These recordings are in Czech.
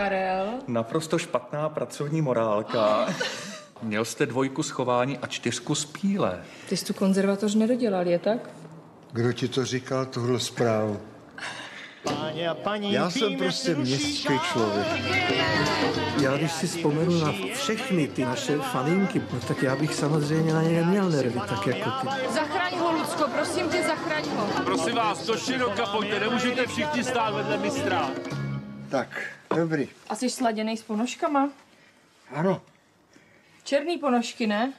Karel. Naprosto špatná pracovní morálka. Měl jste dvojku schování a čtyřku z píle. Ty jsi tu konzervatoř nedodělal, je tak? Kdo ti to říkal, tuhle zprávu? Páně a paní, Já jsem prostě městský člověk. Já když si vzpomenu na všechny ty naše faninky, no tak já bych samozřejmě na ně neměl nervy, tak jako ty. Zachraň ho, Lucko, prosím tě, zachraň ho. Prosím vás, do široka pojďte, nemůžete všichni stát vedle mistra. Tak, dobrý. A jsi sladěnej s ponožkama? Ano, Černý ponožky, ne?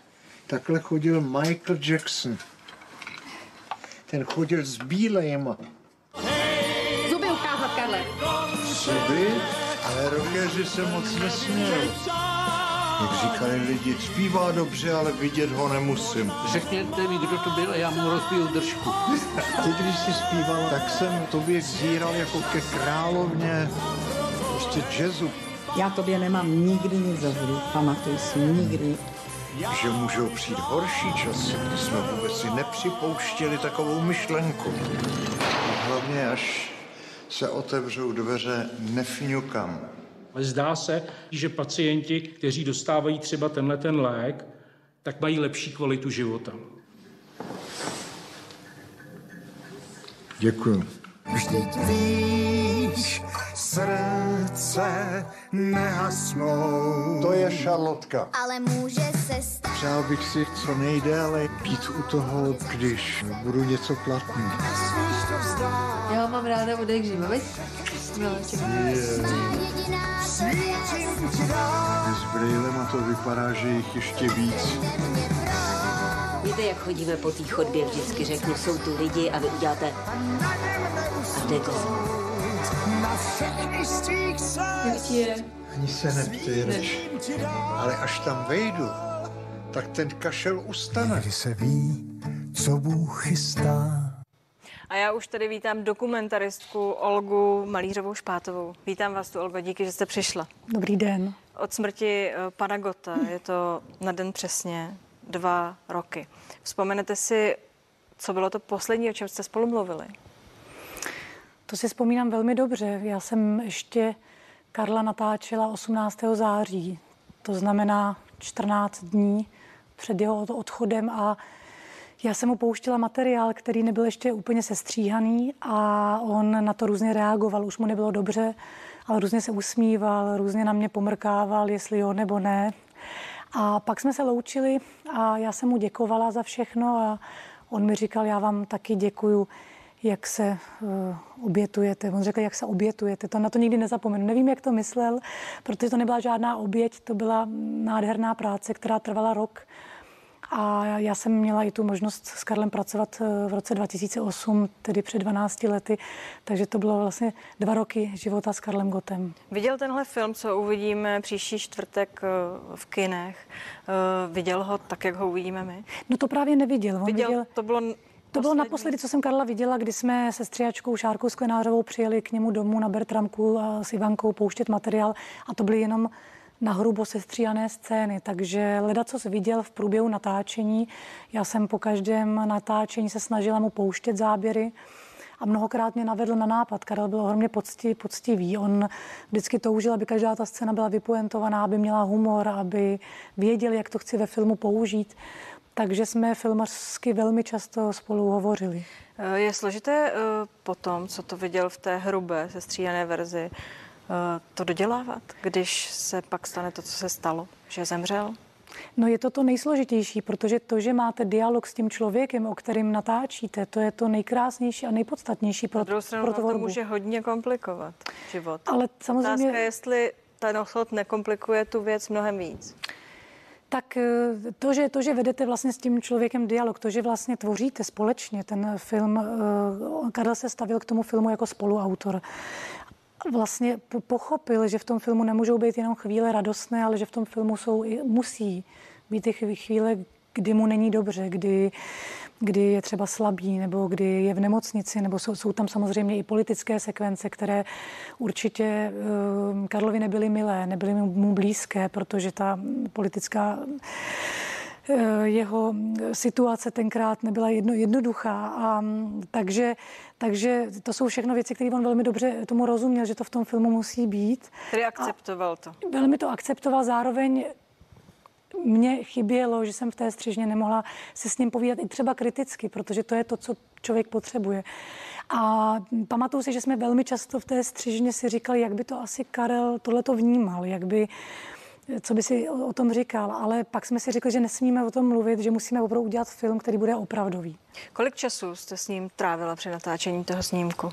takhle chodil Michael Jackson. Ten chodil s bílejma. Zuby ukázat, Karle. Zuby, ale rockeři se moc nesměli. Jak říkali lidi, zpívá dobře, ale vidět ho nemusím. Řekněte mi, kdo to byl a já mu rozbiju držku. Ty, když jsi zpíval, tak jsem tobě zíral jako ke královně prostě jazzu. Já tobě nemám nikdy nic za zlý, pamatuj si, nikdy. Že můžou přijít horší časy, kdy jsme vůbec si nepřipouštěli takovou myšlenku. A hlavně, až se otevřou dveře, nefňukam. Ale zdá se, že pacienti, kteří dostávají třeba tenhle ten lék, tak mají lepší kvalitu života. Děkuju. Vždyť víš, srdce nehasnou. To je šarlotka. Ale může se stát. Přál bych si co nejdéle být u toho, když budu něco platný. Já ho mám ráda od jak živa, veď? S brýlema to vypadá, že jich ještě víc. Víte, jak chodíme po té chodbě, vždycky řeknu, jsou tu lidi a vy uděláte a jdete. Jak je? Ani se neptej, reč. Ale až tam vejdu, tak ten kašel ustane. Kdy se ví, co Bůh chystá. A já už tady vítám dokumentaristku Olgu Malířovou Špátovou. Vítám vás tu, Olgo, díky, že jste přišla. Dobrý den. Od smrti eh, pana Gota je to na den přesně dva roky. Vzpomenete si, co bylo to poslední, o čem jste spolu mluvili? To si vzpomínám velmi dobře. Já jsem ještě Karla natáčela 18. září, to znamená 14 dní před jeho odchodem a já jsem mu pouštěla materiál, který nebyl ještě úplně sestříhaný a on na to různě reagoval. Už mu nebylo dobře, ale různě se usmíval, různě na mě pomrkával, jestli jo nebo ne. A pak jsme se loučili a já jsem mu děkovala za všechno a on mi říkal, já vám taky děkuju, jak se uh, obětujete. On řekl, jak se obětujete. To na to nikdy nezapomenu. Nevím, jak to myslel, protože to nebyla žádná oběť, to byla nádherná práce, která trvala rok. A já jsem měla i tu možnost s Karlem pracovat eh, v roce 2008, tedy před 12 lety, takže to bylo vlastně dva roky života s Karlem Gotem. Viděl tenhle film, co uvidíme příští čtvrtek eh, v kinech? Eh, Viděl ho tak, jak ho uvidíme my? No to právě neviděl. On Viděl, viděl to bylo to bylo poslední? naposledy, co jsem Karla viděla, kdy jsme se stříhačkou Šárkou Sklenářovou přijeli k němu domů na Bertramku a s Ivankou pouštět materiál a to byly jenom na hrubo sestříhané scény, takže leda, co viděl v průběhu natáčení. Já jsem po každém natáčení se snažila mu pouštět záběry a mnohokrát mě navedl na nápad. Karel byl ohromně pocti, poctivý. On vždycky toužil, aby každá ta scéna byla vypoentovaná, aby měla humor, aby věděl, jak to chci ve filmu použít. Takže jsme filmařsky velmi často spolu hovořili. Je složité eh, potom, co to viděl v té hrubé, sestříhané verzi, to dodělávat, když se pak stane to, co se stalo, že zemřel? No je to to nejsložitější, protože to, že máte dialog s tím člověkem, o kterým natáčíte, to je to nejkrásnější a nejpodstatnější pro, druhou stranu pro to může hodně komplikovat život. Ale samozřejmě- Otázka je, jestli ten osud nekomplikuje tu věc mnohem víc. Tak eh, to že, to, že vedete vlastně s tím člověkem dialog, to, že vlastně tvoříte společně ten film, eh, Karel se stavil k tomu filmu jako spoluautor. Vlastně po- pochopil, že v tom filmu nemůžou být jenom chvíle radostné, ale že v tom filmu jsou i, musí být i chví- chvíle, kdy mu není dobře, kdy, kdy je třeba slabý, nebo kdy je v nemocnici, nebo jsou, jsou tam samozřejmě i politické sekvence, které určitě eh, Karlovi nebyly milé, nebyly mu blízké, protože ta politická jeho situace tenkrát nebyla jedno, jednoduchá. A, mm, takže, takže to jsou všechno věci, které on velmi dobře tomu rozuměl, že to v tom filmu musí být. Tedy akceptoval to. Velmi to akceptoval, zároveň mně chybělo, že jsem v té střižně nemohla se s ním povídat i třeba kriticky, protože to je to, co člověk potřebuje. A pamatuju si, že jsme velmi často v té střižně si říkali, jak by to asi Karel tohleto vnímal, jak by, co by si o, tom říkal, ale pak jsme si řekli, že nesmíme o tom mluvit, že musíme opravdu udělat film, který bude opravdový. Kolik času jste s ním trávila při natáčení toho snímku?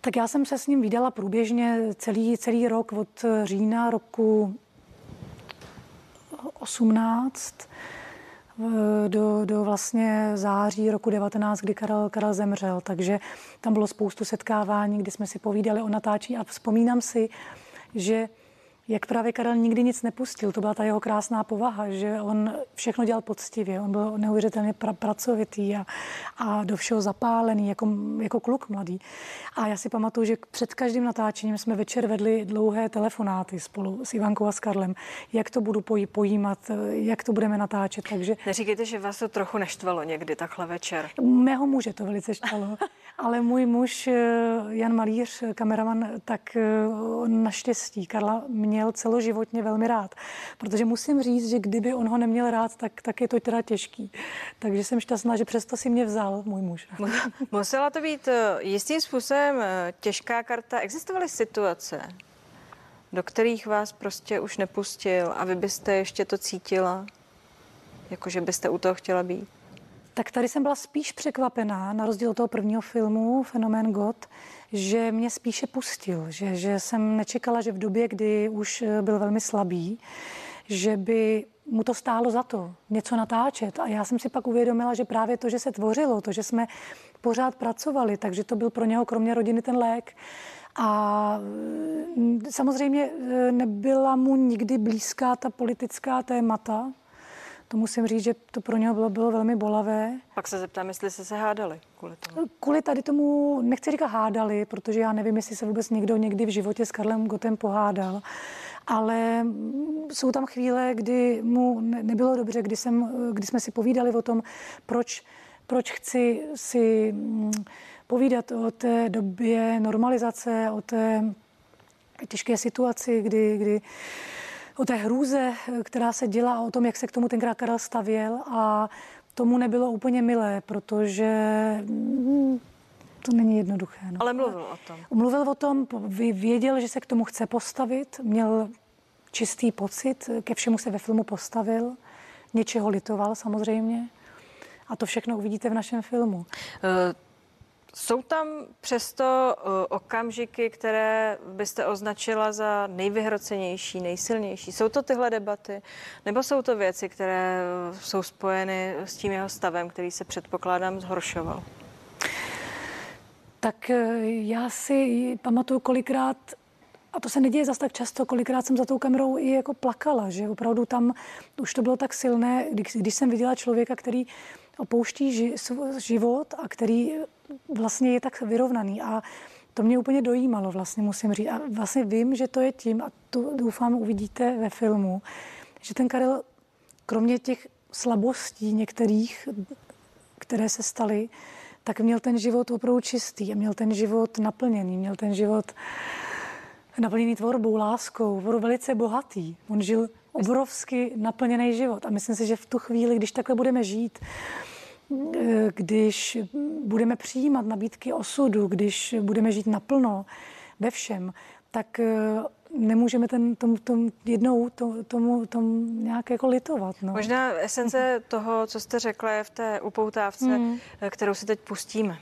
Tak já jsem se s ním vydala průběžně celý, celý rok od října roku 18 do, do vlastně září roku 19, kdy Karel, Karel zemřel. Takže tam bylo spoustu setkávání, kdy jsme si povídali o natáčení a vzpomínám si, že jak právě Karel nikdy nic nepustil. To byla ta jeho krásná povaha, že on všechno dělal poctivě. On byl neuvěřitelně pra- pracovitý a, a do všeho zapálený, jako, jako kluk mladý. A já si pamatuju, že před každým natáčením jsme večer vedli dlouhé telefonáty spolu s Ivankou a s Karlem, jak to budu pojí, pojímat, jak to budeme natáčet. Takže Neříkejte, že vás to trochu neštvalo někdy takhle večer. Mého muže to velice štvalo, ale můj muž Jan Malíř, kameraman, tak on naštěstí Karla měl celoživotně velmi rád. Protože musím říct, že kdyby on ho neměl rád, tak, tak je to teda těžký. Takže jsem šťastná, že přesto si mě vzal můj muž. Musela to být jistým způsobem těžká karta. Existovaly situace, do kterých vás prostě už nepustil a vy byste ještě to cítila, jako že byste u toho chtěla být? Tak tady jsem byla spíš překvapená, na rozdíl od toho prvního filmu, Fenomén God, že mě spíše pustil, že, že jsem nečekala, že v době, kdy už byl velmi slabý, že by mu to stálo za to něco natáčet. A já jsem si pak uvědomila, že právě to, že se tvořilo, to, že jsme pořád pracovali, takže to byl pro něho kromě rodiny ten lék. A samozřejmě nebyla mu nikdy blízká ta politická témata, to musím říct, že to pro něho bylo, bylo velmi bolavé. Pak se zeptám, jestli jste se hádali kvůli tomu. Kvůli tady tomu, nechci říkat hádali, protože já nevím, jestli se vůbec někdo někdy v životě s Karlem Gotem pohádal, ale jsou tam chvíle, kdy mu nebylo dobře, kdy, jsem, kdy jsme si povídali o tom, proč, proč chci si povídat o té době normalizace, o té těžké situaci, kdy, kdy o té hrůze, která se dělá a o tom, jak se k tomu tenkrát Karel stavěl a tomu nebylo úplně milé, protože to není jednoduché. No. Ale mluvil o tom. Mluvil o tom, věděl, že se k tomu chce postavit, měl čistý pocit, ke všemu se ve filmu postavil, něčeho litoval samozřejmě a to všechno uvidíte v našem filmu. Uh, jsou tam přesto okamžiky, které byste označila za nejvyhrocenější, nejsilnější? Jsou to tyhle debaty? Nebo jsou to věci, které jsou spojeny s tím jeho stavem, který se předpokládám zhoršoval? Tak já si pamatuju kolikrát, a to se neděje zas tak často, kolikrát jsem za tou kamerou i jako plakala, že opravdu tam už to bylo tak silné, když, když jsem viděla člověka, který opouští ži, život a který vlastně je tak vyrovnaný a to mě úplně dojímalo, vlastně musím říct. A vlastně vím, že to je tím, a to doufám uvidíte ve filmu, že ten Karel, kromě těch slabostí některých, které se staly, tak měl ten život opravdu čistý a měl ten život naplněný, měl ten život naplněný tvorbou, láskou, opravdu velice bohatý. On žil obrovsky naplněný život a myslím si, že v tu chvíli, když takhle budeme žít, když budeme přijímat nabídky osudu, když budeme žít naplno ve všem, tak nemůžeme ten, tom, tom jednou to, tomu, tomu nějak jako litovat. No. Možná esence toho, co jste řekla, je v té upoutávce, hmm. kterou si teď pustíme.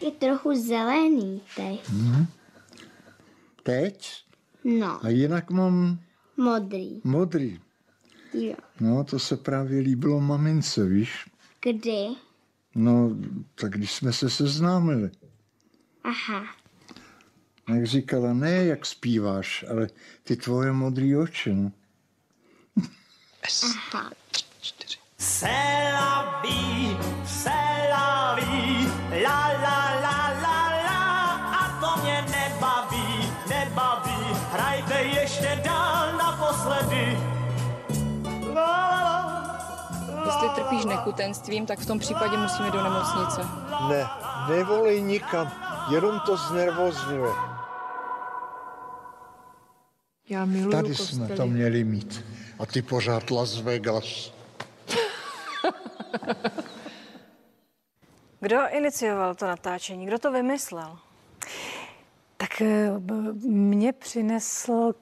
Je trochu zelený teď. Hmm. Teď? No. A jinak mám... Modrý. Modrý. Jo. No, to se právě líbilo mamince, víš? Kdy? No, tak když jsme se seznámili. Aha. Jak říkala, ne jak zpíváš, ale ty tvoje modré oči, no. Aha. C'est la vie, c'est la vie, la la Jestli trpíš nekutenstvím, tak v tom případě musíme do nemocnice. Ne, nevolej nikam, jenom to znervozňuje. Já miluju Tady kostely. jsme to měli mít. A ty pořád Las Vegas. Kdo inicioval to natáčení? Kdo to vymyslel? Tak eh, mě přinesl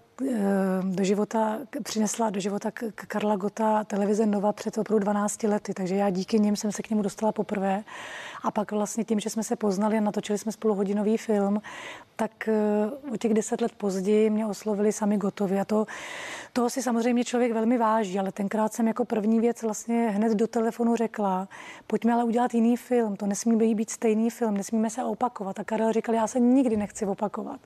do života, přinesla do života Karla Gota televize Nova před opravdu 12 lety, takže já díky nim jsem se k němu dostala poprvé. A pak vlastně tím, že jsme se poznali a natočili jsme spolu hodinový film, tak eh, o těch deset let později mě oslovili sami Gotovi. A to, toho si samozřejmě člověk velmi váží, ale tenkrát jsem jako první věc vlastně hned do telefonu řekla, pojďme ale udělat jiný film, to nesmí být, být stejný film, nesmíme se opakovat. A Karel říkal, já se nikdy nechci opakovat.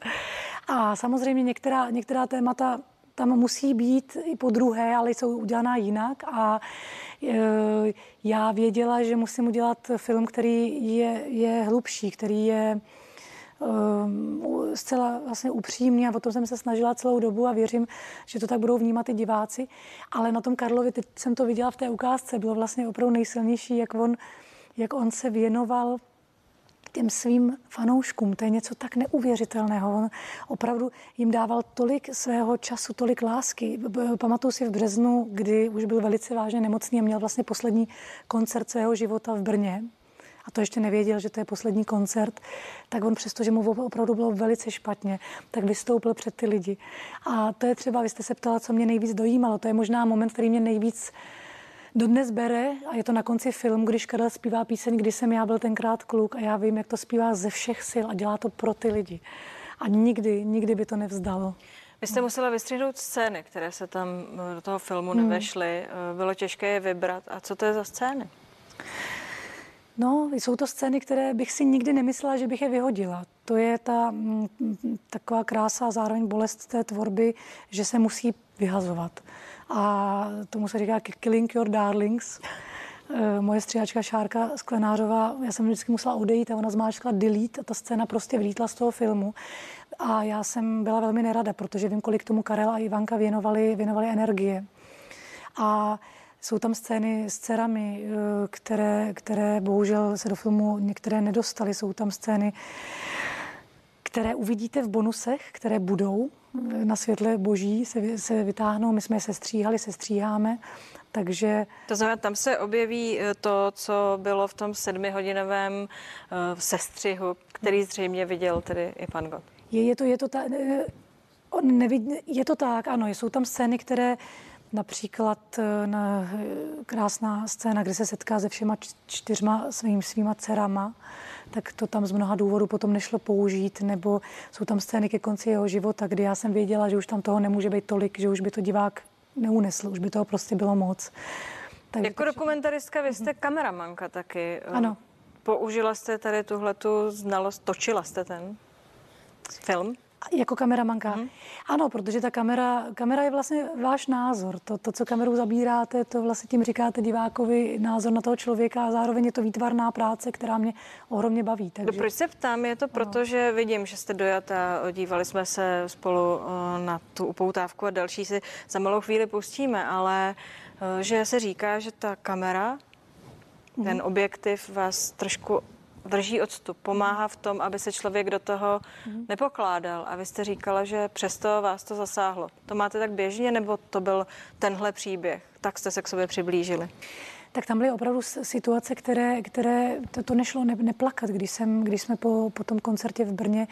A samozřejmě některá, některá témata tam musí být i po druhé, ale jsou udělaná jinak a e, já věděla, že musím udělat film, který je, je hlubší, který je um, zcela vlastně upřímný a o tom jsem se snažila celou dobu a věřím, že to tak budou vnímat i diváci. Ale na tom Karlovi, teď jsem to viděla v té ukázce, bylo vlastně opravdu nejsilnější, jak on, jak on se věnoval těm svým fanouškům. To je něco tak neuvěřitelného. On opravdu jim dával tolik svého času, tolik lásky. Pamatuju si v březnu, kdy už byl velice vážně nemocný a měl vlastně poslední koncert svého života v Brně. A to ještě nevěděl, že to je poslední koncert, tak on přesto, že mu opravdu bylo velice špatně, tak vystoupil před ty lidi. A to je třeba, vy jste se ptala, co mě nejvíc dojímalo. To je možná moment, který mě nejvíc dodnes bere a je to na konci filmu, když Karel zpívá píseň, kdy jsem já byl tenkrát kluk a já vím, jak to zpívá ze všech sil a dělá to pro ty lidi. A nikdy, nikdy by to nevzdalo. Vy jste musela vystřihnout scény, které se tam eh, do toho filmu Hmm. nevešly. Eh, Bylo těžké je vybrat. A co to je za scény? No, jsou to scény, které bych si nikdy nemyslela, že bych je vyhodila. To je ta mm, taková krása a zároveň bolest té tvorby, že se musí vyhazovat. A tomu se říká killing your darlings. Eh, Moje stříhačka Šárka Sklenářová, já jsem vždycky musela odejít a ona zmáčkla delete a ta scéna prostě vlítla z toho filmu. A já jsem byla velmi nerada, protože vím, kolik tomu Karel a Ivanka věnovali, věnovali energie. A jsou tam scény s dcerami, eh, které, které bohužel se do filmu některé nedostaly. Jsou tam scény, které uvidíte v bonusech, které budou na světle boží, se, se vytáhnou. My jsme je sestříhali, sestříháme, takže To znamená, tam se objeví eh, to, co bylo v tom sedmihodinovém eh, sestřihu, který zřejmě viděl tedy i pan Gott. Je, je to, je to, ta, eh, on nevid, je to tak, ano, jsou tam scény, které například eh, na, eh, krásná scéna, kdy se setká se všema čtyřma svým, svýma dcerama, tak to tam z mnoha důvodů potom nešlo použít, nebo jsou tam scény ke konci jeho života, kdy já jsem věděla, že už tam toho nemůže být tolik, že už by to divák neunesl, už by toho prostě bylo moc. Tak, Jako dokumentaristka vy jste kameramanka taky. Eh, Ano. Použila jste tady tuhletu znalost, točila jste ten film? Jako kameramanka? Ano, protože ta kamera, kamera je vlastně váš názor. To, to, co kamerou zabíráte, to vlastně tím říkáte divákovi názor na toho člověka a zároveň je to výtvarná práce, která mě ohromně baví. No, Takže... proč se ptám? Je to proto, že vidím, že jste dojata, dívali jsme se spolu eh, na tu upoutávku a další si za malou chvíli pustíme, ale eh, že se říká, že ta kamera, ten objektiv vás trošku drží odstup, pomáhá v tom, aby se člověk do toho nepokládal. A vy jste říkala, že přesto vás to zasáhlo. To máte tak běžně, nebo to byl tenhle příběh? Tak jste se k sobě přiblížili. Tak tam byly opravdu situace, které, které to, to nešlo ne, neplakat. Když, jsem, když jsme po, po tom koncertě v Brně,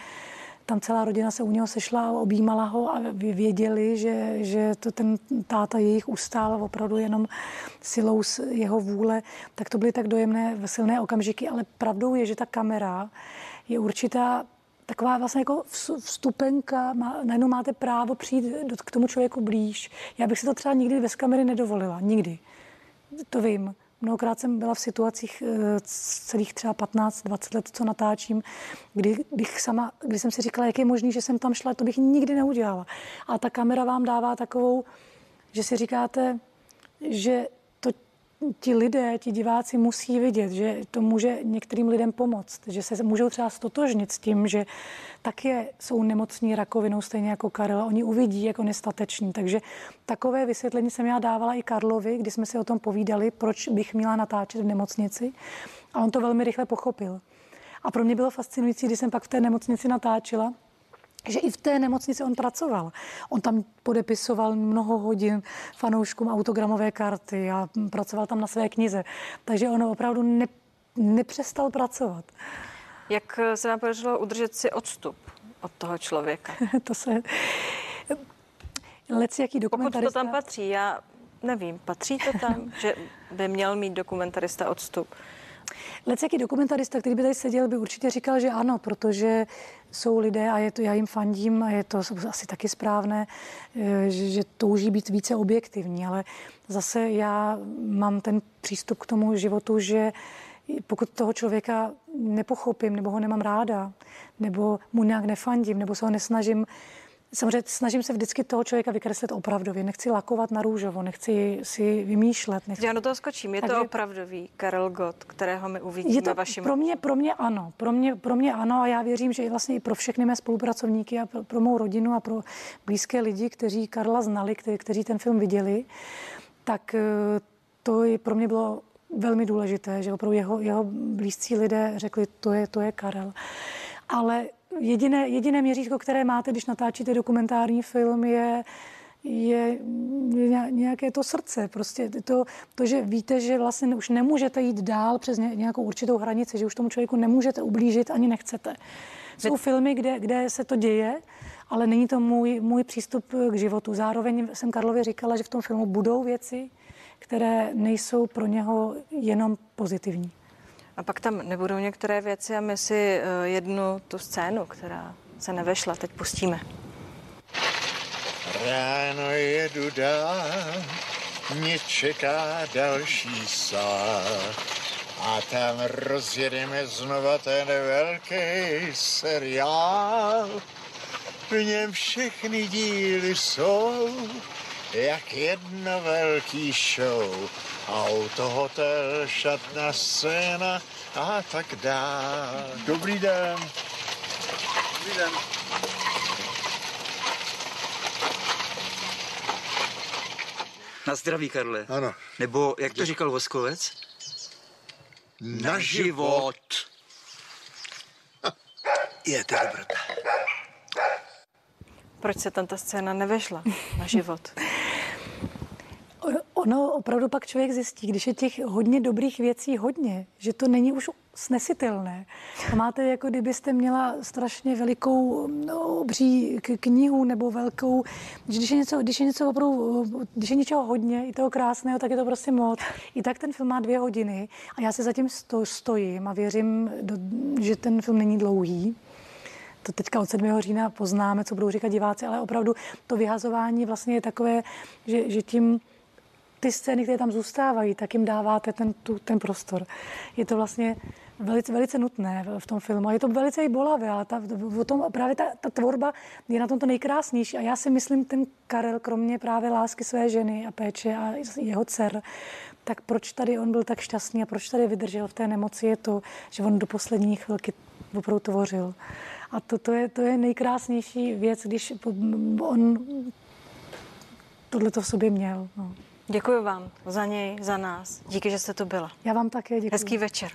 tam celá rodina se u něho sešla a objímala ho a vě- věděli, že, že to ten táta jejich ustál opravdu jenom silou z jeho vůle, tak to byly tak dojemné, silné okamžiky, ale pravdou je, že ta kamera je určitá taková vlastně jako vs- vstupenka, má, najednou máte právo přijít k tomu člověku blíž. Já bych si to třeba nikdy bez kamery nedovolila, nikdy. To vím. Mnohokrát jsem byla v situacích eh, celých třeba 15-20 let, co natáčím, kdy, bych sama, kdy jsem si říkala, jak je možný, že jsem tam šla, to bych nikdy neudělala. A ta kamera vám dává takovou, že si říkáte, že ti lidé, ti diváci musí vidět, že to může některým lidem pomoct, že se můžou třeba stotožnit s tím, že také jsou nemocní rakovinou, stejně jako Karel. Oni uvidí, jak on je statečný. Takže takové vysvětlení jsem já dávala i Karlovi, kdy jsme si o tom povídali, proč bych měla natáčet v nemocnici. A on to velmi rychle pochopil. A pro mě bylo fascinující, když jsem pak v té nemocnici natáčela, že i v té nemocnici on pracoval. On tam podepisoval mnoho hodin fanouškům autogramové karty a pracoval tam na své knize. Takže on opravdu ne, nepřestal pracovat. Jak se vám podařilo udržet si odstup od toho člověka? to se... Lec, jaký Pokud dokumentarista... to tam patří, já nevím, patří to tam, že by měl mít dokumentarista odstup? Lec, jaký dokumentarista, který by tady seděl, by určitě říkal, že ano, protože jsou lidé a je to, já jim fandím a je to asi taky správné, eh, že, že touží být více objektivní, ale zase já mám ten přístup k tomu životu, že pokud toho člověka nepochopím, nebo ho nemám ráda, nebo mu nějak nefandím, nebo se ho nesnažím Samozřejmě snažím se vždycky toho člověka vykreslit opravdově. Nechci lakovat na růžovo, nechci si vymýšlet. Nechci... Já do toho skočím. Je Takže... to opravdový Karel Gott, kterého my uvidíme je to, vašim... Pro mě, pro mě ano. Pro mě, pro mě ano a já věřím, že i vlastně i pro všechny mé spolupracovníky a pro, pro mou rodinu a pro blízké lidi, kteří Karla znali, kteří, kteří ten film viděli, tak eh, to je, pro mě bylo velmi důležité, že opravdu jeho, jeho blízcí lidé řekli, to je, to je Karel. Ale jediné, jediné měřítko, které máte, když natáčíte dokumentární film, je, je, nějaké to srdce. Prostě to, to, že víte, že vlastně už nemůžete jít dál přes nějakou určitou hranici, že už tomu člověku nemůžete ublížit ani nechcete. Jsou filmy, kde, kde se to děje, ale není to můj, můj přístup k životu. Zároveň jsem Karlovi říkala, že v tom filmu budou věci, které nejsou pro něho jenom pozitivní. A pak tam nebudou některé věci a my si eh, jednu tu scénu, která se nevešla, teď pustíme. Ráno jedu dál, mě čeká další sál. A tam rozjedeme znova ten velký seriál. V něm všechny díly jsou jak jedno velký show. Auto, hotel, šatna, scéna a tak dál. Dobrý den. Dobrý den. Na zdraví, Karle. Ano. Nebo, jak to říkal Voskovec? Na život. Je to dobrota. Proč se tam ta scéna nevešla na život? Ono opravdu pak člověk zjistí, když je těch hodně dobrých věcí hodně, že to není už snesitelné. A máte, jako kdybyste měla strašně velikou no, obří knihu nebo velkou, když je, něco, když je něco opravdu, když je něčeho hodně, i toho krásného, tak je to prostě moc. I tak ten film má dvě hodiny a já si zatím sto, stojím a věřím, že ten film není dlouhý to teďka od 7. října poznáme, co budou říkat diváci, ale opravdu to vyhazování vlastně je takové, že, že tím ty scény, které tam zůstávají, tak jim dáváte ten, tu, ten prostor. Je to vlastně velice, velice nutné v tom filmu. A je to velice i bolavé, ale ta, o tom, právě ta, ta tvorba je na tom to nejkrásnější. A já si myslím, ten Karel, kromě právě lásky své ženy a péče a jeho dcer, tak proč tady on byl tak šťastný a proč tady vydržel v té nemoci, je to, že on do poslední chvilky opravdu tvořil. A to, to, je, to je nejkrásnější věc, když on tohle to v sobě měl. No. Děkuji vám za něj, za nás. Díky, že jste tu byla. Já vám také děkuji. Hezký večer.